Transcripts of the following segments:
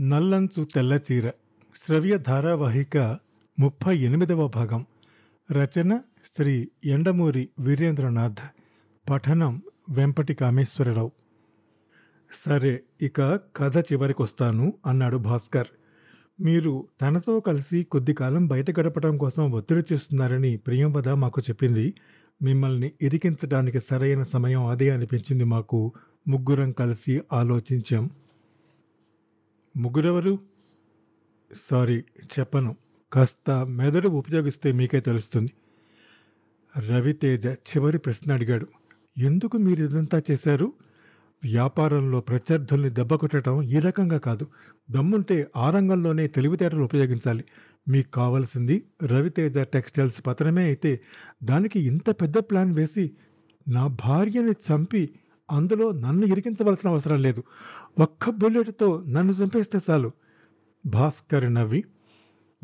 నల్లంచు తెల్లచీర శ్రవ్య ధారావాహిక ముప్పై ఎనిమిదవ భాగం. రచన శ్రీ ఎండమూరి వీరేంద్రనాథ్. పఠనం వెంపటి కామేశ్వరరావు సరే ఇక కథ చివరికొస్తాను అన్నాడు భాస్కర్. మీరు తనతో కలిసి కొద్ది కాలం బయట గడపడం కోసం ఒత్తిడి చేస్తున్నారని ప్రియంవద మాకు చెప్పింది. మిమ్మల్ని ఇరికించడానికి సరైన సమయం అదే అనిపించింది మాకు. ముగ్గురం కలిసి ఆలోచించాం. ముగ్గురెవరు? సారీ చెప్పను. కాస్త మెదడు ఉపయోగిస్తే మీకే తెలుస్తుంది. రవితేజ చివరి ప్రశ్న అడిగాడు. ఎందుకు మీరు ఇదంతా చేశారు? వ్యాపారంలో ప్రత్యర్థుల్ని దెబ్బకొట్టడం ఈ రకంగా కాదు. దమ్ముంటే ఆ రంగంలోనే తెలివితేటలు ఉపయోగించాలి. మీకు కావాల్సింది రవితేజ టెక్స్టైల్స్ పతనమే అయితే దానికి ఇంత పెద్ద ప్లాన్ వేసి నా భార్యని చంపి అందులో నన్ను ఇరికించవలసిన అవసరం లేదు. ఒక్క బుల్లెట్తో నన్ను చంపేస్తే చాలు. భాస్కర్ నవ్వి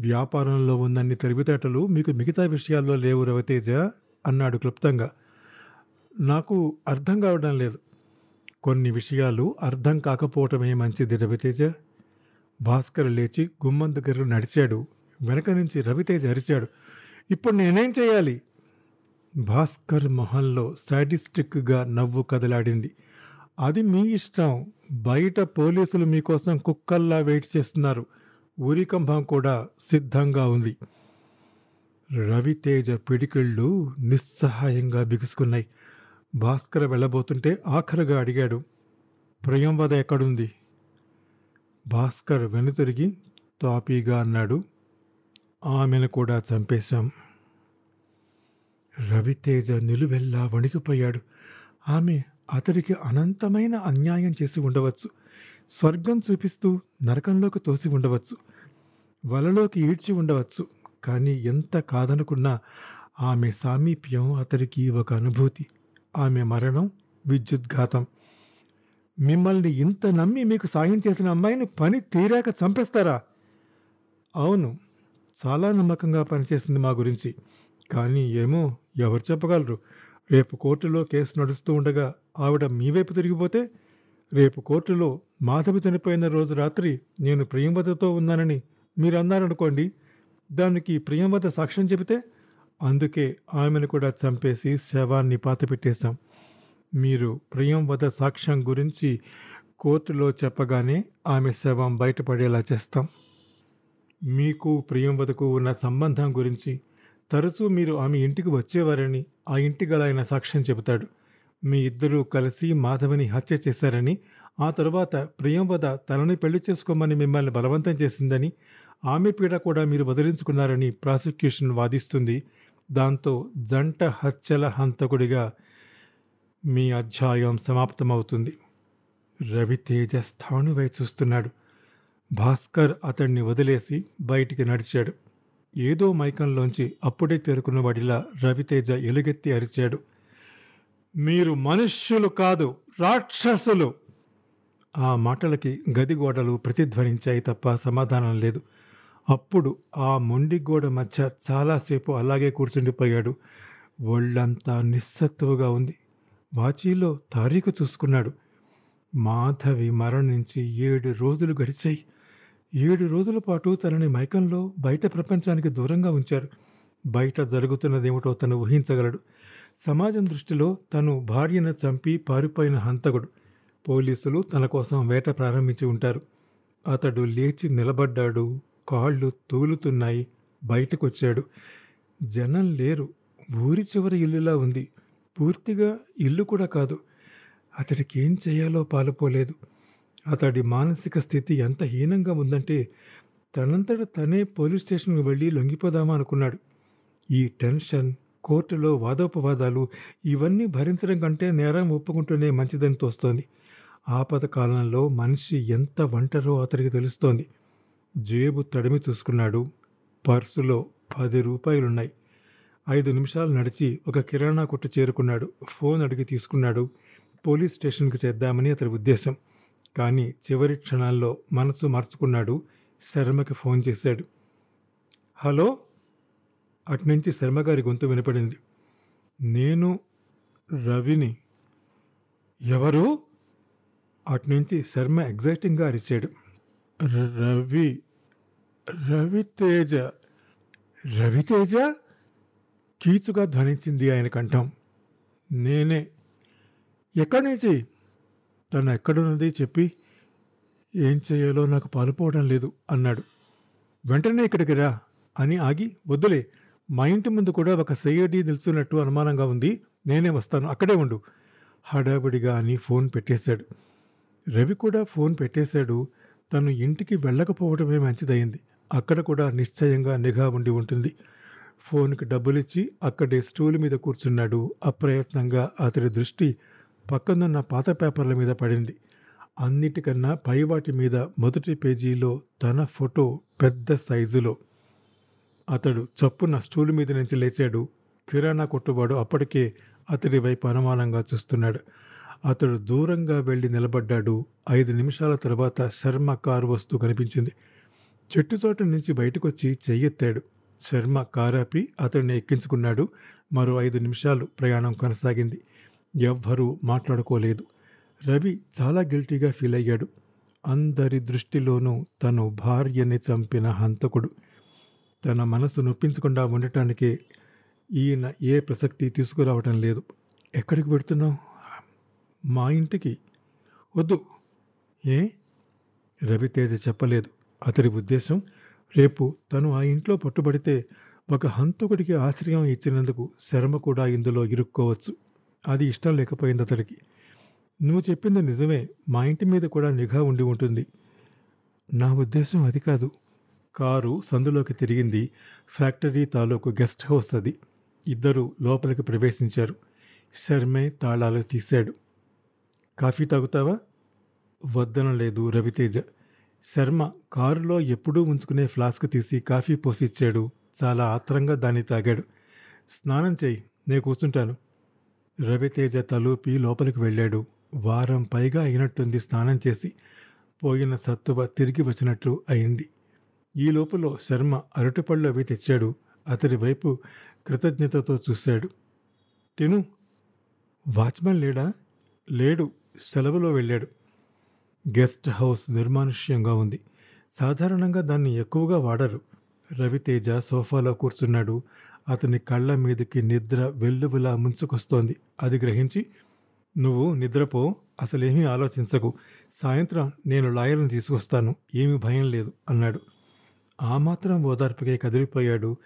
వ్యాపారంలో ఉన్నన్ని తెలివితేటలు మీకు మిగతా విషయాల్లో లేవు రవితేజ అన్నాడు క్లుప్తంగా. నాకు అర్థం కావడం లేదు. కొన్ని విషయాలు అర్థం కాకపోవటమే మంచిది రవితేజ. భాస్కర్ లేచి గుమ్మం దగ్గర నడిచాడు. వెనక నుంచి రవితేజ అరిచాడు. ఇప్పుడు నేనేం చేయాలి? భాస్కర్ మొహంలో సాడిస్టిక్గా నవ్వు కదలాడింది. అది మీ ఇష్టం. బయట పోలీసులు మీకోసం కుక్కల్లా వెయిట్ చేస్తున్నారు. ఊరికంభం కూడా సిద్ధంగా ఉంది. రవితేజ పిడికిళ్ళు నిస్సహాయంగా బిగుసుకున్నాయి. భాస్కర్ వెళ్ళబోతుంటే ఆఖరుగా అడిగాడు ప్రియంవద ఎక్కడుంది? భాస్కర్ వెనుతిరిగి తాపీగా అన్నాడు ఆమెను కూడా చంపేశాం. రవితేజ నిలువెల్లా వణికిపోయాడు. ఆమె అతడికి అనంతమైన అన్యాయం చేసి ఉండవచ్చు. స్వర్గం చూపిస్తూ నరకంలోకి తోసి ఉండవచ్చు. వలలోకి ఈడ్చి ఉండవచ్చు. కానీ ఎంత కాదనుకున్నా ఆమె సామీప్యం అతడికి ఒక అనుభూతి. ఆమె మరణం విద్యుద్ఘాతం. మిమ్మల్ని ఇంత నమ్మి మీకు సాయం చేసిన అమ్మాయిని పని తీరాక చంపేస్తారా? అవును చాలా నమ్మకంగా పనిచేసింది మా గురించి. కానీ ఏమో ఎవరు చెప్పగలరు? రేపు కోర్టులో కేసు నడుస్తూ ఉండగా ఆవిడ మీ వైపు తిరిగిపోతే రేపు కోర్టులో మాధవి చనిపోయిన రోజు రాత్రి నేను ప్రియంవతతో ఉన్నానని మీరు అన్నారనుకోండి దానికి ప్రియంవద సాక్ష్యం చెబితే అందుకే ఆమెను కూడా చంపేసి శవాన్ని పాతపెట్టేశాం మీరు ప్రియంవద సాక్ష్యం గురించి కోర్టులో చెప్పగానే ఆమె శవం బయటపడేలా చేస్తాం. మీకు ప్రియంవదకు ఉన్న సంబంధం గురించి తరచూ మీరు ఆమె ఇంటికి వచ్చేవారని ఆ ఇంటి గల ఆయన సాక్ష్యం చెబుతాడు. మీ ఇద్దరూ కలిసి మాధవిని హత్య చేశారని ఆ తరువాత ప్రియంవద తనని పెళ్ళి చేసుకోమని మిమ్మల్ని బలవంతం చేసిందని ఆమె పీడ కూడా మీరు వదిలించుకున్నారని ప్రాసిక్యూషన్ వాదిస్తుంది. దాంతో జంట హత్యల హంతకుడిగా మీ అధ్యాయం సమాప్తమవుతుంది. రవితేజ స్థాణువై చూస్తున్నాడు. భాస్కర్ అతన్ని వదిలేసి బయటికి నడిచాడు. ఏదో మైకంలోంచి అప్పుడే తేరుకున్న వడిలా రవితేజ ఎలుగెత్తి అరిచాడు. మీరు మనుష్యులు కాదు రాక్షసులు! ఆ మాటలకి గది గోడలు ప్రతిధ్వనించాయి తప్ప సమాధానం లేదు. అప్పుడు ఆ మొండి గోడ మధ్య చాలాసేపు అలాగే కూర్చుండిపోయాడు. ఒళ్ళంతా నిస్సత్తువుగా ఉంది. వాచీలో తారీఖు చూసుకున్నాడు. మాధవి మరణించి ఏడు రోజులు గడిచాయి. ఏడు రోజుల పాటు తనని మైకంలో బయట ప్రపంచానికి దూరంగా ఉంచారు. బయట జరుగుతున్నదేమిటో తను ఊహించగలడు. సమాజం దృష్టిలో తను భార్యను చంపి పారిపోయిన హంతకుడు. పోలీసులు తన కోసం వేట ప్రారంభించి ఉంటారు. అతడు లేచి నిలబడ్డాడు. కాళ్ళు తూలుతున్నాయి. బయటకొచ్చాడు. జనం లేరు. ఊరి చివరి ఇల్లులా ఉంది. పూర్తిగా ఇల్లు కూడా కాదు. అతడికి ఏం చేయాలో పాలుపోలేదు. అతడి మానసిక స్థితి ఎంత హీనంగా ఉందంటే తనంతట తనే పోలీస్ స్టేషన్కి వెళ్ళి లొంగిపోదామా అనుకున్నాడు. ఈ టెన్షన్ కోర్టులో వాదోపవాదాలు ఇవన్నీ భరించడం కంటే నేరం ఒప్పుకుంటూనే మంచిదని తోస్తోంది. ఆపద కాలంలో మనిషి ఎంత ఒంటరో అతడికి తెలుస్తోంది. జేబు తడిమి చూసుకున్నాడు. పర్సులో పది రూపాయలున్నాయి. ఐదు నిమిషాలు నడిచి ఒక కిరాణా కొట్టు చేరుకున్నాడు. ఫోన్ అడిగి తీసుకున్నాడు. పోలీస్ స్టేషన్కి చేద్దామని అతడి ఉద్దేశం. కానీ చివరి క్షణాల్లో మనసు మార్చుకున్నాడు. శర్మకి ఫోన్ చేశాడు. హలో? అటునుంచి శర్మగారి గొంతు వినపడింది. నేను రవిని. ఎవరు? అటునుంచి శర్మ ఎగ్జైటింగ్గా అరిచాడు. రవి రవితేజ రవితేజ కీచుగా ధ్వనించింది ఆయన కంఠం. నేనే. ఎక్కడి నుంచి? తను ఎక్కడున్నది చెప్పి ఏం చేయాలో నాకు పాలుపోవడం లేదు అన్నాడు. వెంటనే ఇక్కడికి రా అని ఆగి వద్దులే మా ఇంటి ముందు కూడా ఒక సయ్యడి నిలుచున్నట్టు అనుమానంగా ఉంది నేనే వస్తాను అక్కడే ఉండు హడావిడిగా అని ఫోన్ పెట్టేశాడు. రవి కూడా ఫోన్ పెట్టేశాడు తను ఇంటికి వెళ్ళకపోవడమే మంచిదయింది అక్కడ కూడా నిశ్చయంగా నిఘా ఉండి ఉంటుంది ఫోన్కి డబ్బులిచ్చి అక్కడే స్టూల్ మీద కూర్చున్నాడు అప్రయత్నంగా అతడి దృష్టి పక్కనున్న పాత పేపర్ల మీద పడింది. అన్నిటికన్నా పైవాటి మీద మొదటి పేజీలో తన ఫోటో పెద్ద సైజులో. అతడు చప్పున స్టూల్ మీద నుంచి లేచాడు. కిరాణా కొట్టువాడు అప్పటికే అతడి వైపు అనుమానంగా చూస్తున్నాడు. అతడు దూరంగా వెళ్ళి నిలబడ్డాడు. ఐదు నిమిషాల తర్వాత శర్మ కారు వస్తూ కనిపించింది. చెట్టు చోట నుంచి బయటకొచ్చి చెయ్యెత్తాడు. శర్మ కారాపి అతడిని ఎక్కించుకున్నాడు. మరో ఐదు నిమిషాలు ప్రయాణం కొనసాగింది. ఎవ్వరూ మాట్లాడుకోలేదు. రవి చాలా గిల్టీగా ఫీల్ అయ్యాడు. అందరి దృష్టిలోనూ తను భార్యని చంపిన హంతకుడు. తన మనసు నొప్పించకుండా ఉండటానికే ఈయన ఏ ప్రసక్తి తీసుకురావటం లేదు. ఎక్కడికి పెడుతున్నావు మా ఇంటికి. వద్దు. ఏ? రవితేజ చెప్పలేదు. అతడి ఉద్దేశం రేపు తను ఆ ఇంట్లో పట్టుబడితే ఒక హంతకుడికి ఆశ్రయం ఇచ్చినందుకు శర్మ కూడా ఇందులో ఇరుక్కోవచ్చు. అది ఇష్టం లేకపోయింది అతడికి. నువ్వు చెప్పింది నిజమే. మా ఇంటి మీద కూడా నిఘా ఉండి ఉంటుంది. నా ఉద్దేశం అది కాదు. కారు సందులోకి తిరిగింది. ఫ్యాక్టరీ తాలూకు గెస్ట్ హౌస్ అది. ఇద్దరు లోపలికి ప్రవేశించారు. శర్మే తాళాలు తీశాడు. కాఫీ తాగుతావా? వద్దన లేదు రవితేజ. శర్మ కారులో ఎప్పుడూ ఉంచుకునే ఫ్లాస్క్ తీసి కాఫీ పోసి ఇచ్చాడు చాలా ఆత్రంగా దాన్ని తాగాడు. స్నానం చేయి. నేను కూర్చుంటాను. రవితేజ తలూపి లోపలికి వెళ్ళాడు. వారం పైగా అయినట్టుంది స్నానం చేసి. పోయిన సత్తువ తిరిగి వచ్చినట్లు అయింది. ఈ లోపల శర్మ అరటిపళ్ళు అవి తెచ్చాడు. అతడి వైపు కృతజ్ఞతతో చూశాడు. తిను. వాచ్మెన్ లేడా? లేడు. సెలవులో వెళ్ళాడు. గెస్ట్ హౌస్ నిర్మానుష్యంగా ఉంది. సాధారణంగా దాన్ని ఎక్కువగా వాడరు. రవితేజ సోఫాలో కూర్చున్నాడు. అతని కళ్ళ మీదకి నిద్ర వెల్లువిలా ముంచుకొస్తోంది. అది గ్రహించి నువ్వు నిద్రపో అసలేమీ ఆలోచించకు. సాయంత్రం నేను లాయర్ని తీసుకొస్తాను. ఏమీ భయం లేదు అన్నాడు. ఆ మాత్రం ఓదార్పుకే కదిలిపోయాడు.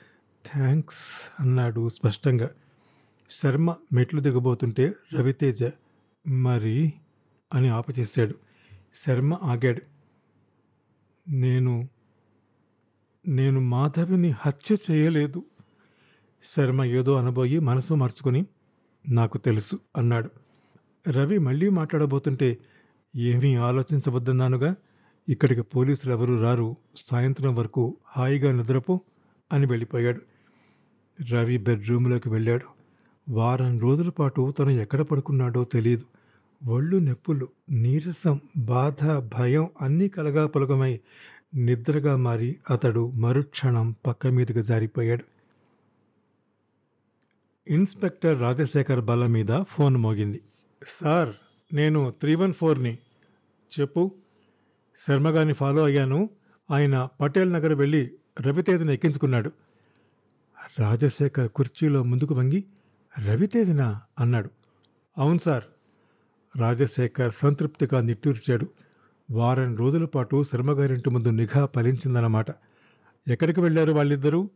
థ్యాంక్స్ అన్నాడు స్పష్టంగా. శర్మ మెట్లు దిగబోతుంటే రవితేజ మరి అని ఆపచేశాడు. శర్మ ఆగాడు. నేను నేను మాధవిని హత్య చేయలేదు. శర్మ ఏదో అనబోయి మనసు మరుచుకొని నాకు తెలుసు అన్నాడు. రవి మళ్ళీ మాట్లాడబోతుంటే ఏమీ ఆలోచించవద్దన్నానుగా ఇక్కడికి పోలీసులు ఎవరు రారు. సాయంత్రం వరకు హాయిగా నిద్రపో అని వెళ్ళిపోయాడు. రవి బెడ్రూమ్లోకి వెళ్ళాడు. వారం రోజుల పాటు తను ఎక్కడ పడుకున్నాడో తెలియదు ఒళ్ళు నొప్పులు నీరసం బాధ భయం అన్నీ కలగా పొలగమై నిద్రగా మారి అతడు మరుక్షణం పక్క మీదుగా జారిపోయాడు. ఇన్స్పెక్టర్ రాజశేఖర్ బల్ల మీద ఫోన్ మోగింది. సార్ నేను త్రీ వన్ ఫోర్ని చెప్పు. శర్మగారిని ఫాలో అయ్యాను. ఆయన పటేల్ నగర్ వెళ్ళి రవితేజను ఎక్కించుకున్నాడు. రాజశేఖర్ కుర్చీలో ముందుకు వంగి రవితేజనా? అన్నాడు. అవును సార్. రాజశేఖర్ సంతృప్తిగా నిట్టూర్చాడు. వారం రోజుల పాటు శర్మగారింటి ముందు నిఘా ఫలించిందన్నమాట. ఎక్కడికి వెళ్ళారు వాళ్ళిద్దరూ?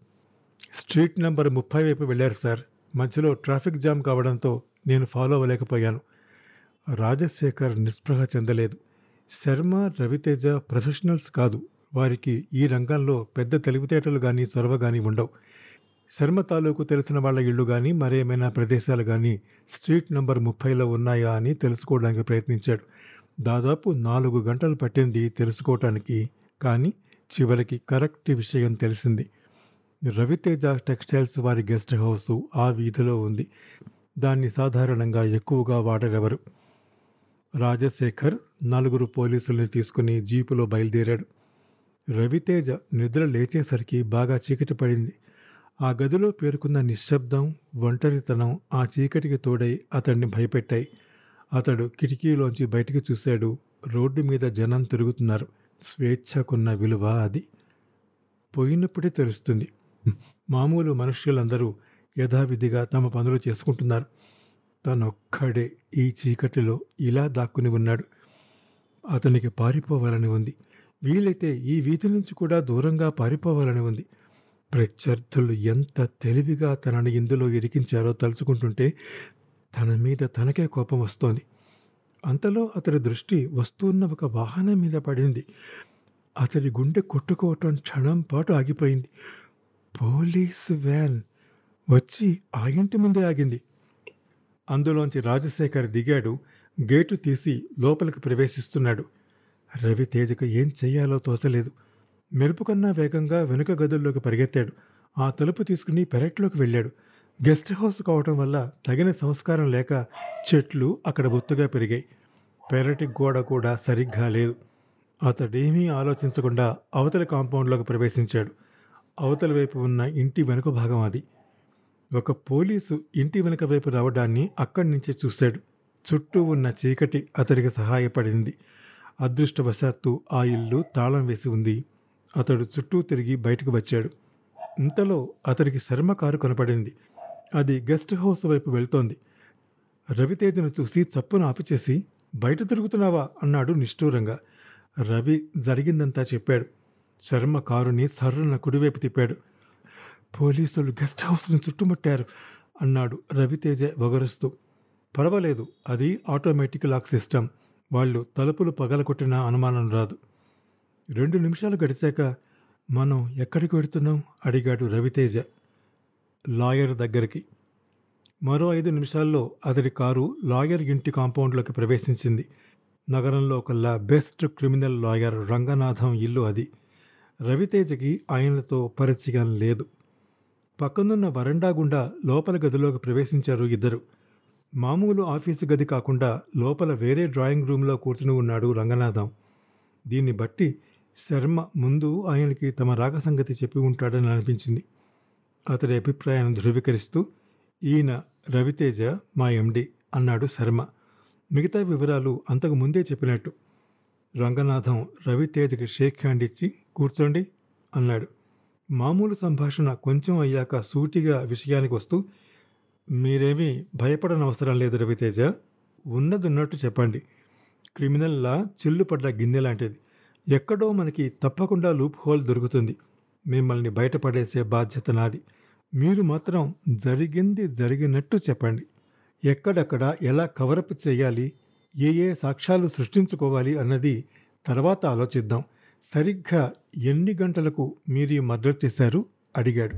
స్ట్రీట్ నెంబర్ ముప్పై వైపు వెళ్ళారు సార్. మధ్యలో ట్రాఫిక్ జామ్ కావడంతో నేను ఫాలో అవ్వలేకపోయాను. రాజశేఖర్ నిస్పృహ చెందలేదు. శర్మ రవితేజ ప్రొఫెషనల్స్ కాదు. వారికి ఈ రంగంలో పెద్ద తెలివితేటలు కానీ చొరవ కానీ ఉండవు. శర్మ తాలూకు తెలిసిన వాళ్ళ ఇళ్ళు కానీ మరేమైనా ప్రదేశాలు కానీ స్ట్రీట్ నంబర్ ముప్పైలో ఉన్నాయా అని తెలుసుకోవడానికి ప్రయత్నించాడు. దాదాపు నాలుగు గంటలు పట్టింది తెలుసుకోవటానికి కానీ చివరికి కరెక్ట్ విషయం తెలిసింది. రవితేజ టెక్స్టైల్స్ వారి గెస్ట్ హౌస్ ఆ వీధిలో ఉంది. దాన్ని సాధారణంగా ఎక్కువగా వాడరెవరు రాజశేఖర్ నలుగురు పోలీసుల్ని తీసుకుని జీపులో బయలుదేరాడు. రవితేజ నిద్ర లేచేసరికి బాగా చీకటి పడింది. ఆ గదిలో పేర్కొన్న నిశ్శబ్దం ఒంటరితనం ఆ చీకటికి తోడై అతన్ని భయపెట్టాయి. అతడు కిటికీలోంచి బయటికి చూశాడు. రోడ్డు మీద జనం తిరుగుతున్నారు. స్వేచ్ఛకున్న విలువ అది. పోయినప్పుడే తెలుస్తుంది. మామూలు మనుష్యులందరూ యథావిధిగా తమ పనులు చేసుకుంటున్నారు. తనొక్కడే ఈ చీకటిలో ఇలా దాక్కుని ఉన్నాడు. అతనికి పారిపోవాలని ఉంది. వీలైతే ఈ వీధి నుంచి కూడా దూరంగా పారిపోవాలని ఉంది. ప్రత్యర్థులు ఎంత తెలివిగా తనని ఇందులో ఇరికించారో తలుచుకుంటుంటే తన మీద తనకే కోపం వస్తోంది. అంతలో అతడి దృష్టి వస్తున్న ఒక వాహనం మీద పడింది. అతడి గుండె కొట్టుకోవటం క్షణం పాటు ఆగిపోయింది. పోలీస్ వ్యాన్ వచ్చి ఆ ఇంటి ముందే ఆగింది. అందులోంచి రాజశేఖర్ దిగాడు గేటు తీసి లోపలికి ప్రవేశిస్తున్నాడు. రవి తేజకు ఏం చెయ్యాలో తోచలేదు. మెరుపు కన్నా వేగంగా వెనుక గదుల్లోకి పరిగెత్తాడు. ఆ తలుపు తీసుకుని పెరట్లోకి వెళ్ళాడు. గెస్ట్ హౌస్ కావటం వల్ల తగిన సంస్కారం లేక చెట్లు అక్కడ బొత్తుగా పెరిగాయి. పెరటి గోడ కూడా సరిగ్గా లేదు. అతడేమీ ఆలోచించకుండా అవతల కాంపౌండ్లోకి ప్రవేశించాడు. అవతల వైపు ఉన్న ఇంటి వెనుక భాగం అది. ఒక పోలీసు ఇంటి వెనుక వైపు రావడాన్ని అక్కడి నుంచి చూశాడు. చుట్టూ ఉన్న చీకటి అతడికి సహాయపడింది. అదృష్టవశాత్తు ఆ ఇల్లు తాళం వేసి ఉంది. అతడు చుట్టూ తిరిగి బయటకు వచ్చాడు. ఇంతలో అతడికి శర్మ కారు కనపడింది. అది గెస్ట్ హౌస్ వైపు వెళ్తోంది. రవితేజను చూసి చప్పును ఆపిచేసి బయట తిరుగుతున్నావా? అన్నాడు నిష్ఠూరంగా. రవి జరిగిందంతా చెప్పాడు. శర్మ కారుని సర్రన కుడివైపు తిప్పాడు. పోలీసులు గెస్ట్ హౌస్ని చుట్టుముట్టారు అన్నాడు రవితేజ వగరుస్తూ. పర్వాలేదు అది ఆటోమేటిక్ లాక్ సిస్టమ్. వాళ్ళు తలుపులు పగలగొట్టిన అనుమానం రాదు. రెండు నిమిషాలు గడిచాక మనం ఎక్కడికి వెడుతున్నాం అడిగాడు రవితేజ లాయర్ దగ్గరికి. మరో ఐదు నిమిషాల్లో అతడి కారు లాయర్ ఇంటి కాంపౌండ్లోకి ప్రవేశించింది. నగరంలో కల్లా బెస్ట్ క్రిమినల్ లాయర్ రంగనాథం ఇల్లు అది. రవితేజకి ఆయనతో పరిచయం లేదు. పక్కనున్న వరండా గుండా లోపల గదిలోకి ప్రవేశించారు ఇద్దరు. మామూలు ఆఫీసు గది కాకుండా లోపల వేరే డ్రాయింగ్ రూమ్లో కూర్చుని ఉన్నాడు రంగనాథం. దీన్ని బట్టి శర్మ ముందు ఆయనకి తమ రాక సంగతి చెప్పి ఉంటాడని అనిపించింది. అతడి అభిప్రాయాన్ని ధృవీకరిస్తూ ఈయన రవితేజ మా ఎండి అన్నాడు శర్మ. మిగతా వివరాలు అంతకు ముందే చెప్పినట్టు. రంగనాథం రవితేజకి షేక్ హ్యాండ్ ఇచ్చి కూర్చోండి అన్నాడు. మామూలు సంభాషణ కొంచెం అయ్యాక సూటిగా విషయానికి వస్తూ మీరేమీ భయపడనవసరం లేదు రవితేజ ఉన్నదున్నట్టు చెప్పండి. క్రిమినల్లా చిల్లుపడ్డ గిన్నె లాంటిది. ఎక్కడో మనకి తప్పకుండా లూప్ హోల్ దొరుకుతుంది. మిమ్మల్ని బయటపడేసే బాధ్యత నాది. మీరు మాత్రం జరిగింది జరిగినట్టు చెప్పండి. ఎక్కడక్కడ ఎలా కవరప్ చేయాలి? ఏ ఏ సాక్ష్యాలు సృష్టించుకోవాలి అన్నది తర్వాత ఆలోచిద్దాం. సరిగ్గా ఎన్ని గంటలకు మీరు ఈ మర్డర్ చేశారు అడిగాడు.